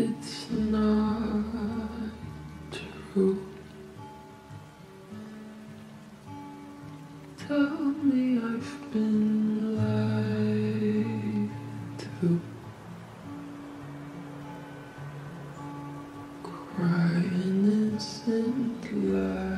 It's not true. Tell me I've been lied to. Crying innocent lies.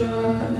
sunshine.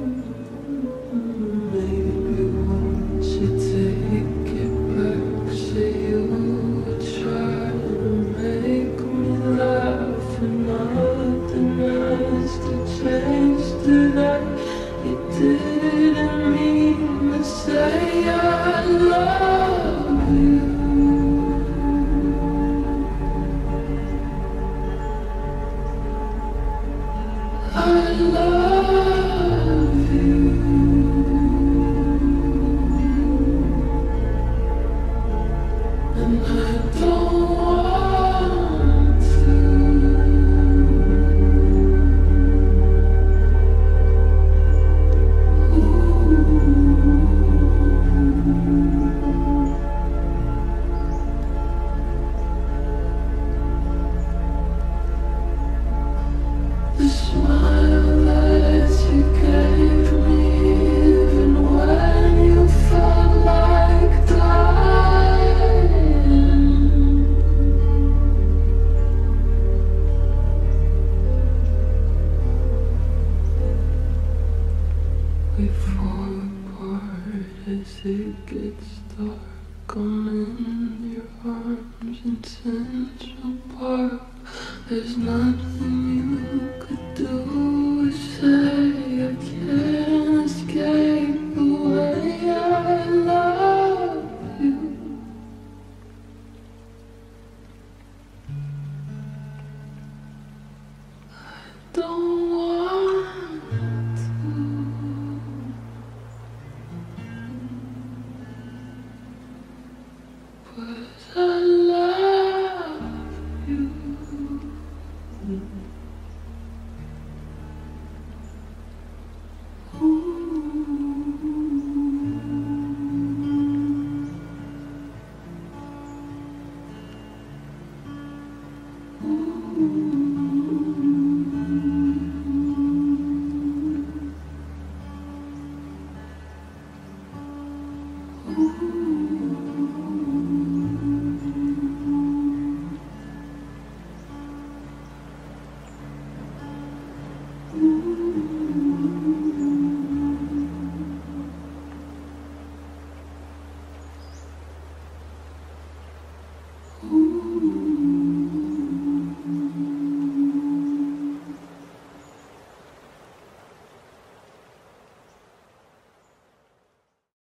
Mm-hmm. I'm it's dark. I'm in your arms in Central Park. There's nothing 'Cause I Ooh.